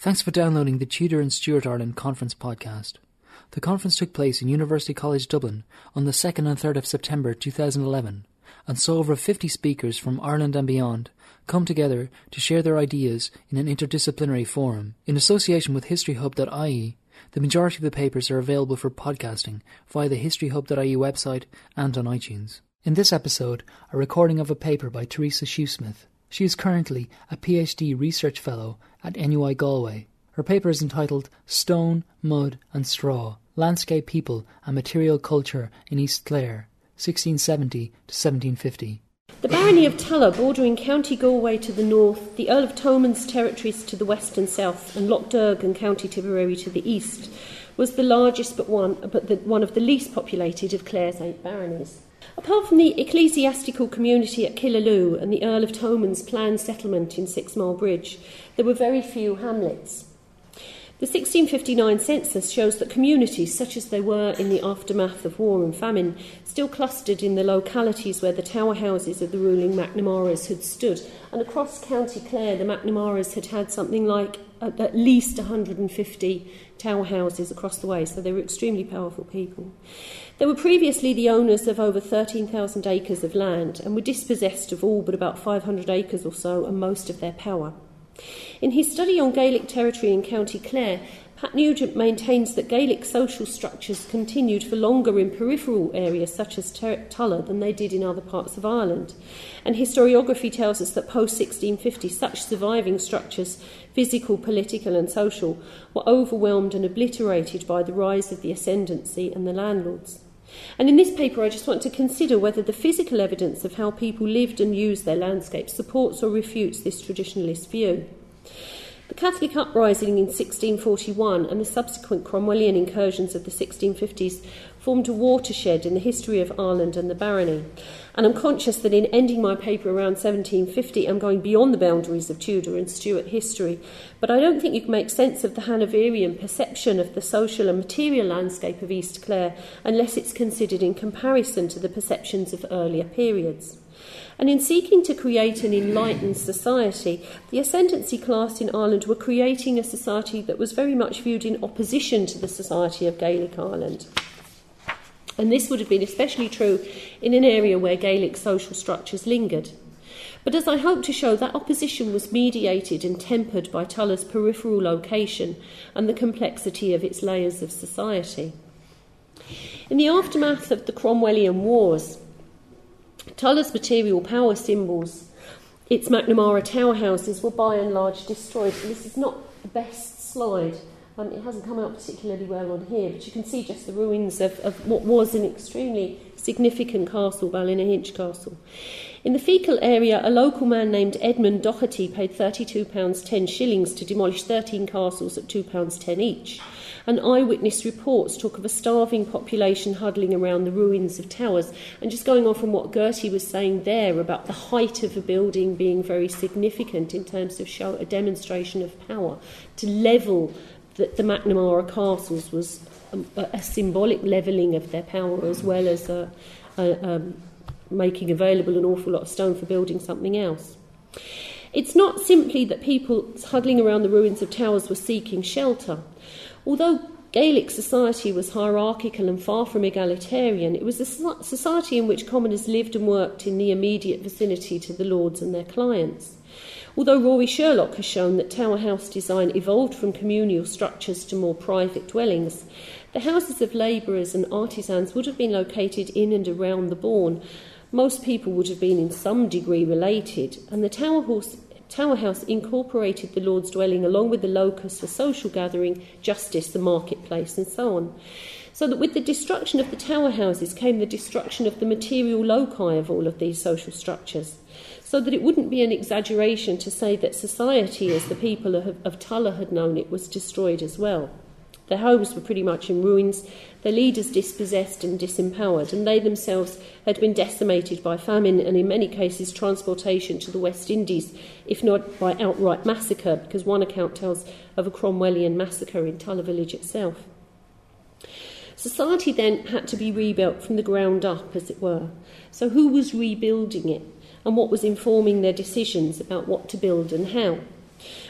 Thanks for downloading the Tudor and Stuart Ireland Conference podcast. The conference took place in University College Dublin on the 2nd and 3rd of September 2011 and saw over 50 speakers from Ireland and beyond come together to share their ideas in an interdisciplinary forum. In association with historyhub.ie, the majority of the papers are available for podcasting via the historyhub.ie website and on iTunes. In this episode, a recording of a paper by Teresa Shoesmith. She is currently a PhD research fellow at NUI Galway. Her paper is entitled Stone, Mud and Straw Landscape People and Material Culture in East Clare, 1670 to 1750. The barony of Tulla, bordering County Galway to the north, the Earl of Thomond's territories to the west and south, and Lough Derg and County Tipperary to the east, was the largest but one, but the, one of the least populated of Clare's eight baronies. Apart from the ecclesiastical community at Killaloe and the Earl of Thomond's planned settlement in Six Mile Bridge, there were very few hamlets. The 1659 census shows that communities, such as they were in the aftermath of war and famine, still clustered in the localities where the tower houses of the ruling McNamaras had stood. And across County Clare, the McNamaras had had something like at least 150 tower houses across the way, so they were extremely powerful people. They were previously the owners of over 13,000 acres of land and were dispossessed of all but about 500 acres or so and most of their power. In his study on Gaelic territory in County Clare, Pat Nugent maintains that Gaelic social structures continued for longer in peripheral areas such as Ter- Tulla than they did in other parts of Ireland. And historiography tells us that post 1650, such surviving structures, physical, political, and social, were overwhelmed and obliterated by the rise of the ascendancy and the landlords. And in this paper, I just want to consider whether the physical evidence of how people lived and used their landscapes supports or refutes this traditionalist view. The Catholic uprising in 1641 and the subsequent Cromwellian incursions of the 1650s formed a watershed in the history of Ireland and the barony. And I'm conscious that in ending my paper around 1750, I'm going beyond the boundaries of Tudor and Stuart history. But I don't think you can make sense of the Hanoverian perception of the social and material landscape of East Clare unless it's considered in comparison to the perceptions of earlier periods. And in seeking to create an enlightened society, the ascendancy class in Ireland were creating a society that was very much viewed in opposition to the society of Gaelic Ireland. And this would have been especially true in an area where Gaelic social structures lingered. But as I hope to show, that opposition was mediated and tempered by Tulla's peripheral location and the complexity of its layers of society. In the aftermath of the Cromwellian Wars, Tulla's material power symbols, its McNamara tower houses, were by and large destroyed. And this is not the best slide. Um, it hasn't come out particularly well on here, but you can see just the ruins of, of what was an extremely significant castle, Ballynahinch Castle. In the Feakle area, a local man named Edmund Doherty paid £32 10 shillings to demolish 13 castles at £2 10 each and eyewitness reports talk of a starving population huddling around the ruins of towers. And just going on from what Gertie was saying there about the height of a building being very significant in terms of show a demonstration of power, to level the, the McNamara castles was a, a symbolic levelling of their power as well as a, a, um, making available an awful lot of stone for building something else. It's not simply that people huddling around the ruins of towers were seeking shelter. Although Gaelic society was hierarchical and far from egalitarian, it was a society in which commoners lived and worked in the immediate vicinity to the lords and their clients. Although Rory Sherlock has shown that tower house design evolved from communal structures to more private dwellings, the houses of labourers and artisans would have been located in and around the bawn. Most people would have been in some degree related, and the tower house Tower House incorporated the Lord's dwelling along with the locus for social gathering, justice, the marketplace, and so on. So that with the destruction of the tower houses came the destruction of the material loci of all of these social structures. So that it wouldn't be an exaggeration to say that society, as the people of, of Tulla had known it, was destroyed as well. Their homes were pretty much in ruins, their leaders dispossessed and disempowered, and they themselves had been decimated by famine and, in many cases, transportation to the West Indies, if not by outright massacre, because one account tells of a Cromwellian massacre in Tulla village itself. Society then had to be rebuilt from the ground up, as it were. So, who was rebuilding it, and what was informing their decisions about what to build and how?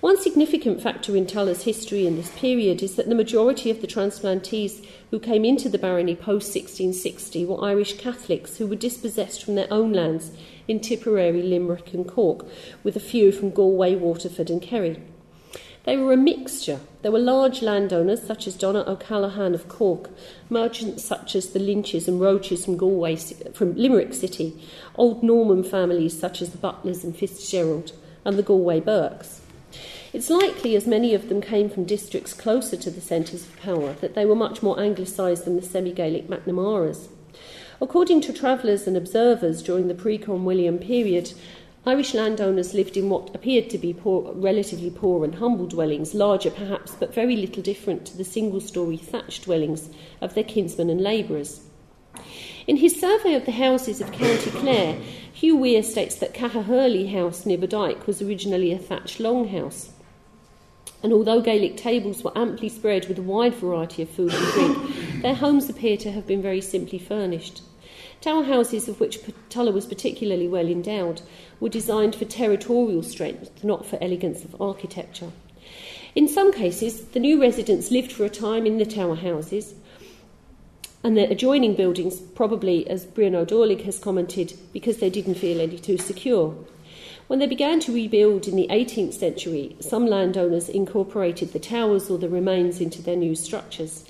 One significant factor in Tulla's history in this period is that the majority of the transplantees who came into the barony post 1660 were Irish Catholics who were dispossessed from their own lands in Tipperary, Limerick, and Cork, with a few from Galway, Waterford, and Kerry. They were a mixture. There were large landowners such as Donogh O'Callaghan of Cork, merchants such as the Lynches and Roaches from Galway, from Limerick City, old Norman families such as the Butlers and Fitzgerald, and the Galway Burkes. It's likely, as many of them came from districts closer to the centres of power, that they were much more anglicised than the semi Gaelic McNamaras. According to travellers and observers during the pre Cromwellian period, Irish landowners lived in what appeared to be poor, relatively poor and humble dwellings, larger perhaps, but very little different to the single story thatched dwellings of their kinsmen and labourers. In his survey of the houses of County Clare, Hugh Weir states that Cahahurley House near Bodyke was originally a thatched longhouse. And although Gaelic tables were amply spread with a wide variety of food and drink, their homes appear to have been very simply furnished. Tower houses, of which Tulla was particularly well endowed, were designed for territorial strength, not for elegance of architecture. In some cases, the new residents lived for a time in the tower houses, and the adjoining buildings, probably, as Brian Ó Dálaigh has commented, because they didn't feel any too secure. When they began to rebuild in the 18th century, some landowners incorporated the towers or the remains into their new structures.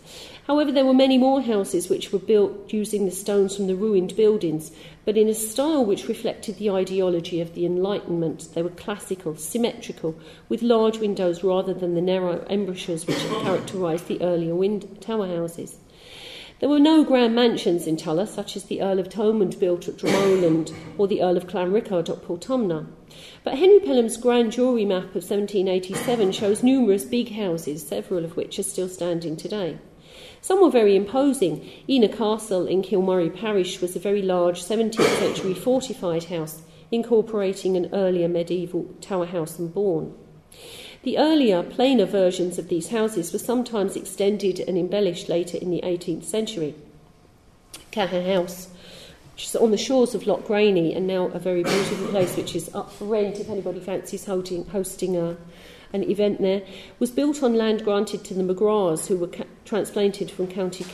However, there were many more houses which were built using the stones from the ruined buildings, but in a style which reflected the ideology of the Enlightenment. They were classical, symmetrical, with large windows rather than the narrow embrasures which had characterised the earlier wind- tower houses. There were no grand mansions in Tulla, such as the Earl of Thomond built at Dromoland or the Earl of Clanricarde at Portumna. But Henry Pelham's grand jury map of 1787 shows numerous big houses, several of which are still standing today. Some were very imposing. Ina Castle in Kilmurry Parish was a very large 17th century fortified house, incorporating an earlier medieval tower house and bawn. The earlier, plainer versions of these houses were sometimes extended and embellished later in the 18th century. Caha House, which is on the shores of Lough Graney and now a very beautiful place which is up for rent if anybody fancies hosting, hosting a, an event there, was built on land granted to the McGraths who were ca- transplanted from County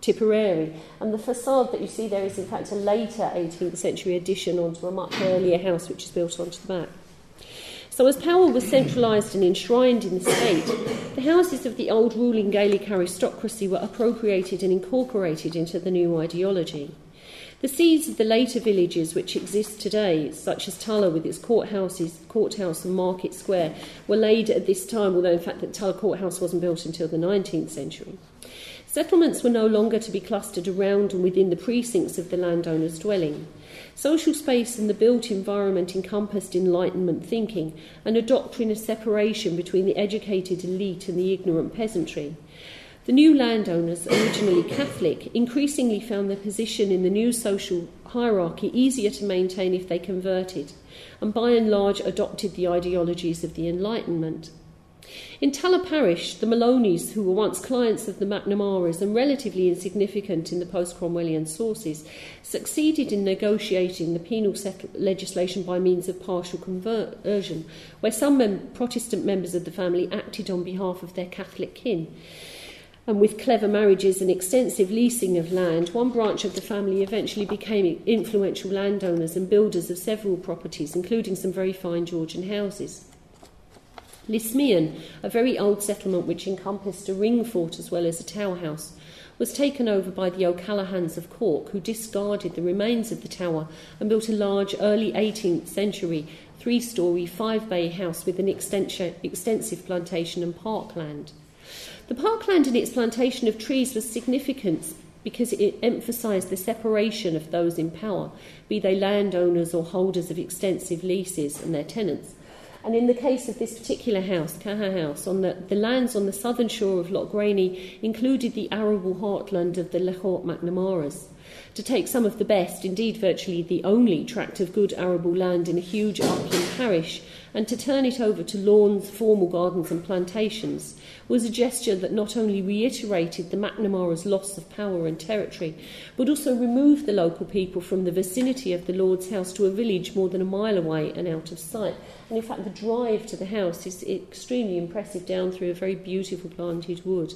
Tipperary. And the facade that you see there is in fact a later 18th century addition onto a much earlier house which is built onto the back. So, as power was centralised and enshrined in the state, the houses of the old ruling Gaelic aristocracy were appropriated and incorporated into the new ideology. The seeds of the later villages which exist today, such as Tulla with its courthouses, courthouse and market square, were laid at this time, although in fact the Tulla courthouse wasn't built until the 19th century. Settlements were no longer to be clustered around and within the precincts of the landowner's dwelling. Social space and the built environment encompassed Enlightenment thinking and a doctrine of separation between the educated elite and the ignorant peasantry. The new landowners, originally Catholic, increasingly found their position in the new social hierarchy easier to maintain if they converted, and by and large adopted the ideologies of the Enlightenment. In Tulla Parish, the Malonys, who were once clients of the McNamaras and relatively insignificant in the post Cromwellian sources, succeeded in negotiating the penal legislation by means of partial conversion, where some mem- Protestant members of the family acted on behalf of their Catholic kin. And with clever marriages and extensive leasing of land, one branch of the family eventually became influential landowners and builders of several properties, including some very fine Georgian houses. Lismeon, a very old settlement which encompassed a ring fort as well as a tower house, was taken over by the O'Callaghans of Cork, who discarded the remains of the tower and built a large early 18th century three story, five bay house with an extensive plantation and parkland. The parkland and its plantation of trees was significant because it emphasised the separation of those in power, be they landowners or holders of extensive leases and their tenants, and in the case of this particular house, Caha House, on the, the lands on the southern shore of Lough Graney included the arable heartland of the Lechort McNamaras. To take some of the best, indeed virtually the only tract of good arable land in a huge upland parish, and to turn it over to lawns, formal gardens, and plantations was a gesture that not only reiterated the McNamara's loss of power and territory, but also removed the local people from the vicinity of the Lord's house to a village more than a mile away and out of sight. And in fact, the drive to the house is extremely impressive down through a very beautiful planted wood.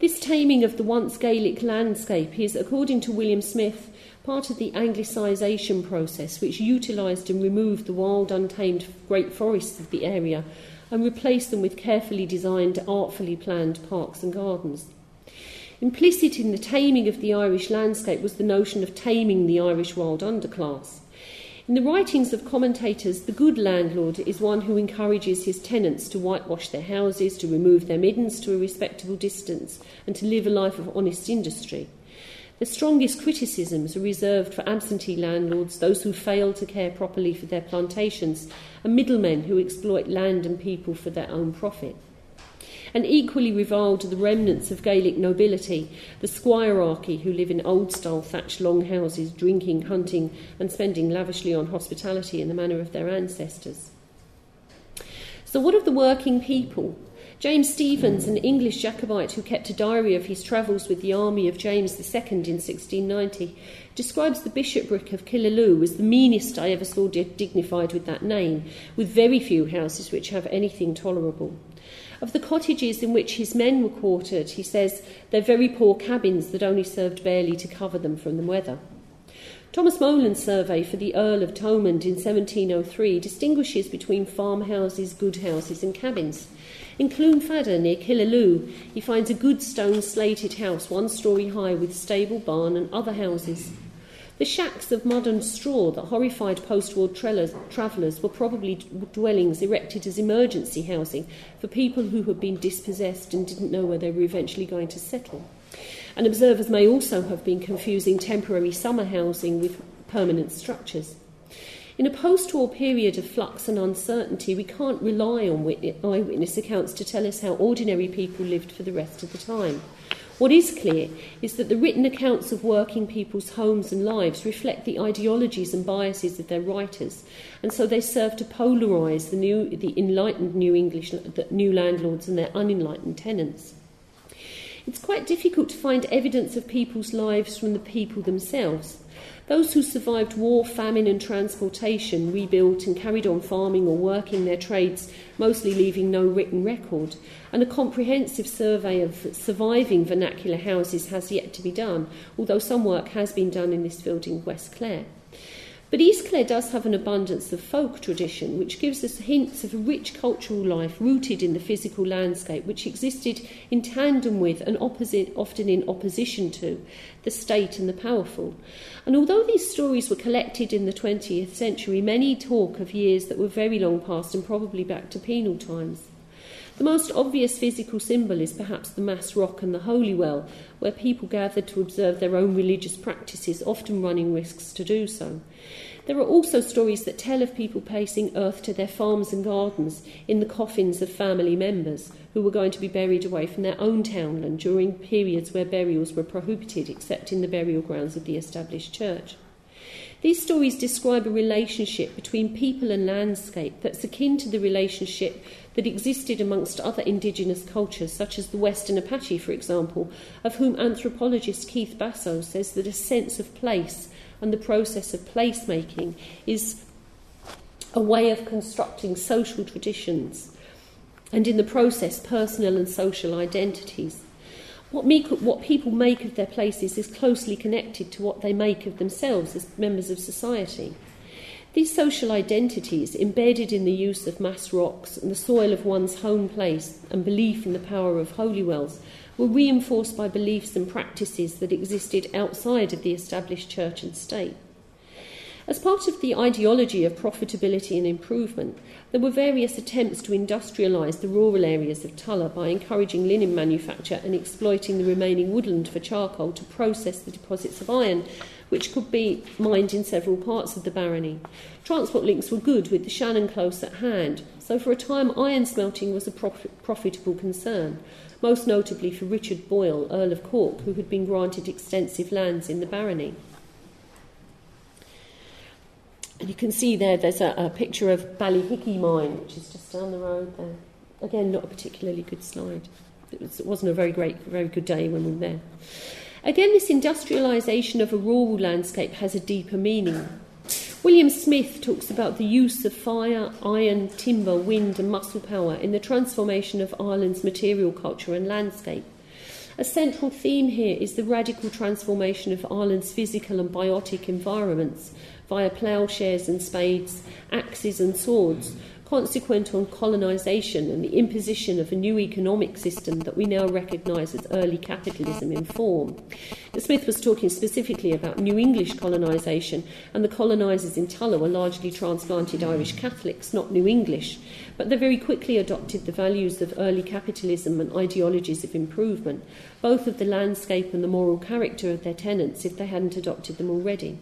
This taming of the once Gaelic landscape is, according to William Smyth, part of the Anglicisation process, which utilised and removed the wild, untamed great forests of the area and replaced them with carefully designed, artfully planned parks and gardens. Implicit in the taming of the Irish landscape was the notion of taming the Irish wild underclass. In the writings of commentators, the good landlord is one who encourages his tenants to whitewash their houses, to remove their middens to a respectable distance, and to live a life of honest industry. The strongest criticisms are reserved for absentee landlords, those who fail to care properly for their plantations, and middlemen who exploit land and people for their own profit and equally reviled are the remnants of Gaelic nobility, the squirearchy who live in old style thatched long houses, drinking, hunting, and spending lavishly on hospitality in the manner of their ancestors. So, what of the working people? James Stephens, an English Jacobite who kept a diary of his travels with the army of James II in 1690, describes the bishopric of Killaloe as the meanest I ever saw dignified with that name, with very few houses which have anything tolerable. Of the cottages in which his men were quartered, he says they're very poor cabins that only served barely to cover them from the weather. Thomas Moland's survey for the Earl of Thomond in 1703 distinguishes between farmhouses, good houses, and cabins. In Cloon Fadder, near Killaloe, he finds a good stone slated house, one story high, with stable, barn, and other houses. The shacks of mud and straw that horrified post war travellers were probably dwellings erected as emergency housing for people who had been dispossessed and didn't know where they were eventually going to settle. And observers may also have been confusing temporary summer housing with permanent structures. In a post war period of flux and uncertainty, we can't rely on eyewitness accounts to tell us how ordinary people lived for the rest of the time. What is clear is that the written accounts of working people's homes and lives reflect the ideologies and biases of their writers, and so they serve to polarise the, new, the enlightened New English, the new landlords and their unenlightened tenants. It's quite difficult to find evidence of people's lives from the people themselves. Those who survived war, famine, and transportation rebuilt and carried on farming or working their trades, mostly leaving no written record. And a comprehensive survey of surviving vernacular houses has yet to be done, although some work has been done in this field in West Clare. But East Clare does have an abundance of folk tradition, which gives us hints of a rich cultural life rooted in the physical landscape, which existed in tandem with and opposite, often in opposition to, the state and the powerful. And although these stories were collected in the 20th century, many talk of years that were very long past and probably back to penal times. The most obvious physical symbol is perhaps the Mass Rock and the Holy Well, where people gathered to observe their own religious practices, often running risks to do so. There are also stories that tell of people placing earth to their farms and gardens in the coffins of family members who were going to be buried away from their own townland during periods where burials were prohibited except in the burial grounds of the established church. These stories describe a relationship between people and landscape that's akin to the relationship that existed amongst other indigenous cultures, such as the Western Apache, for example, of whom anthropologist Keith Basso says that a sense of place and the process of placemaking is a way of constructing social traditions and, in the process, personal and social identities. What, make, what people make of their places is closely connected to what they make of themselves as members of society. These social identities, embedded in the use of mass rocks and the soil of one's home place and belief in the power of holy wells, were reinforced by beliefs and practices that existed outside of the established church and state. As part of the ideology of profitability and improvement, there were various attempts to industrialise the rural areas of Tulla by encouraging linen manufacture and exploiting the remaining woodland for charcoal to process the deposits of iron, which could be mined in several parts of the barony. Transport links were good with the Shannon close at hand, so for a time iron smelting was a profitable concern, most notably for Richard Boyle, Earl of Cork, who had been granted extensive lands in the barony. And you can see there, there's a, a picture of Ballyhickey mine, which is just down the road there. Again, not a particularly good slide. It, was, it wasn't a very great, very good day when we were there. Again, this industrialisation of a rural landscape has a deeper meaning. William Smyth talks about the use of fire, iron, timber, wind, and muscle power in the transformation of Ireland's material culture and landscape. A central theme here is the radical transformation of Ireland's physical and biotic environments via ploughshares and spades, axes and swords, consequent on colonisation and the imposition of a new economic system that we now recognise as early capitalism in form. Smyth was talking specifically about New English colonisation, and the colonisers in Tulla were largely transplanted Irish Catholics, not New English, but they very quickly adopted the values of early capitalism and ideologies of improvement, both of the landscape and the moral character of their tenants if they hadn't adopted them already.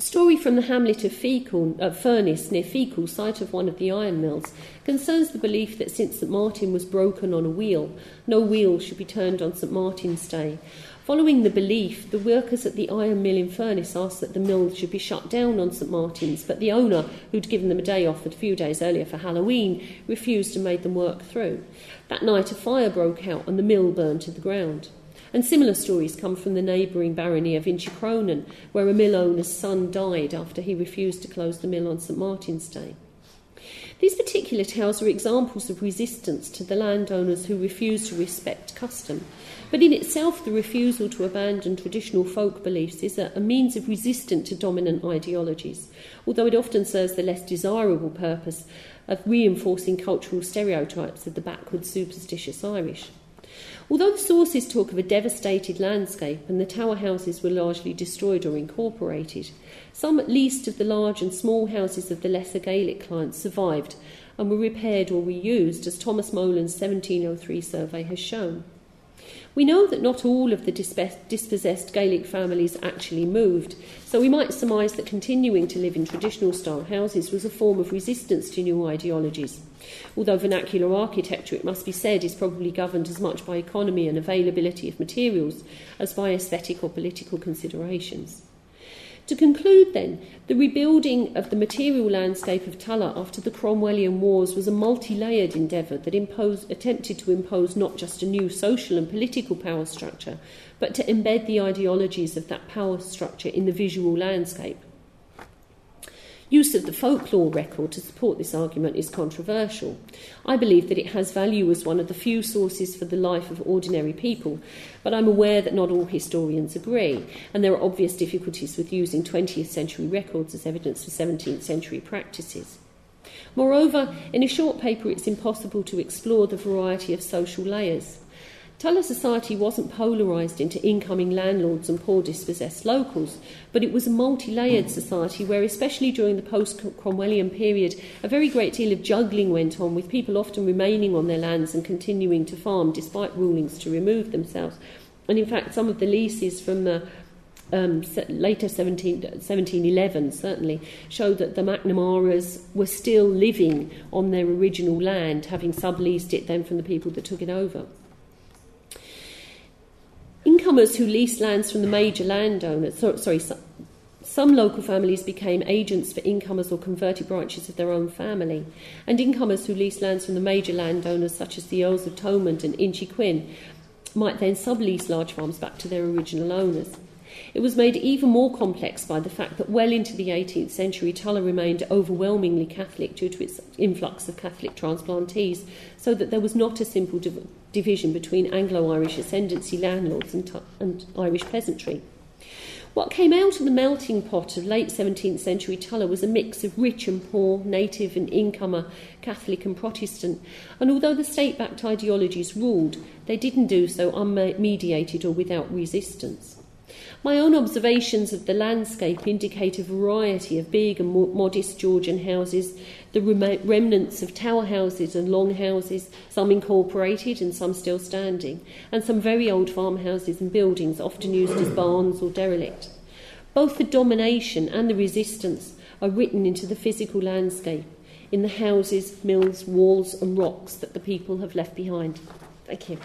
A story from the hamlet of Feakle, uh, Furness near Feakle, site of one of the iron mills, concerns the belief that since St Martin was broken on a wheel, no wheel should be turned on St Martin's Day. Following the belief, the workers at the iron mill in Furness asked that the mill should be shut down on St Martin's, but the owner, who'd given them a day off a few days earlier for Halloween, refused and made them work through. That night, a fire broke out and the mill burned to the ground. And similar stories come from the neighbouring barony of Inchicronan, where a mill owner's son died after he refused to close the mill on St Martin's Day. These particular tales are examples of resistance to the landowners who refuse to respect custom. But in itself, the refusal to abandon traditional folk beliefs is a, a means of resistance to dominant ideologies, although it often serves the less desirable purpose of reinforcing cultural stereotypes of the backward superstitious Irish. Although the sources talk of a devastated landscape and the tower houses were largely destroyed or incorporated, some at least of the large and small houses of the lesser Gaelic clients survived and were repaired or reused, as Thomas Moland's 1703 survey has shown. We know that not all of the dispossessed Gaelic families actually moved, so we might surmise that continuing to live in traditional style houses was a form of resistance to new ideologies. Although vernacular architecture, it must be said, is probably governed as much by economy and availability of materials as by aesthetic or political considerations. To conclude, then, the rebuilding of the material landscape of Tulla after the Cromwellian Wars was a multi layered endeavour that imposed, attempted to impose not just a new social and political power structure, but to embed the ideologies of that power structure in the visual landscape. Use of the folklore record to support this argument is controversial. I believe that it has value as one of the few sources for the life of ordinary people, but I'm aware that not all historians agree, and there are obvious difficulties with using 20th century records as evidence for 17th century practices. Moreover, in a short paper, it's impossible to explore the variety of social layers. Tulla society wasn't polarised into incoming landlords and poor dispossessed locals, but it was a multi layered society where, especially during the post Cromwellian period, a very great deal of juggling went on, with people often remaining on their lands and continuing to farm despite rulings to remove themselves. And in fact, some of the leases from the um, later 17, 1711 certainly showed that the McNamaras were still living on their original land, having subleased it then from the people that took it over. Incomers who leased lands from the major landowners, so, sorry, so, some local families became agents for incomers or converted branches of their own family, and incomers who leased lands from the major landowners, such as the Earls of Thomond and Inchiquin, might then sublease large farms back to their original owners. It was made even more complex by the fact that well into the 18th century, Tulla remained overwhelmingly Catholic due to its influx of Catholic transplantees, so that there was not a simple division between Anglo-Irish ascendancy landlords and, and Irish peasantry. What came out of the melting pot of late 17th century Tuller was a mix of rich and poor, native and incomer, Catholic and Protestant, and although the state backed ideologies ruled, they didn't do so unmediated or without resistance. My own observations of the landscape indicate a variety of big and modest Georgian houses, the remnants of tower houses and long houses, some incorporated and some still standing, and some very old farmhouses and buildings often used as barns or derelict. Both the domination and the resistance are written into the physical landscape, in the houses, mills, walls, and rocks that the people have left behind. Thank you.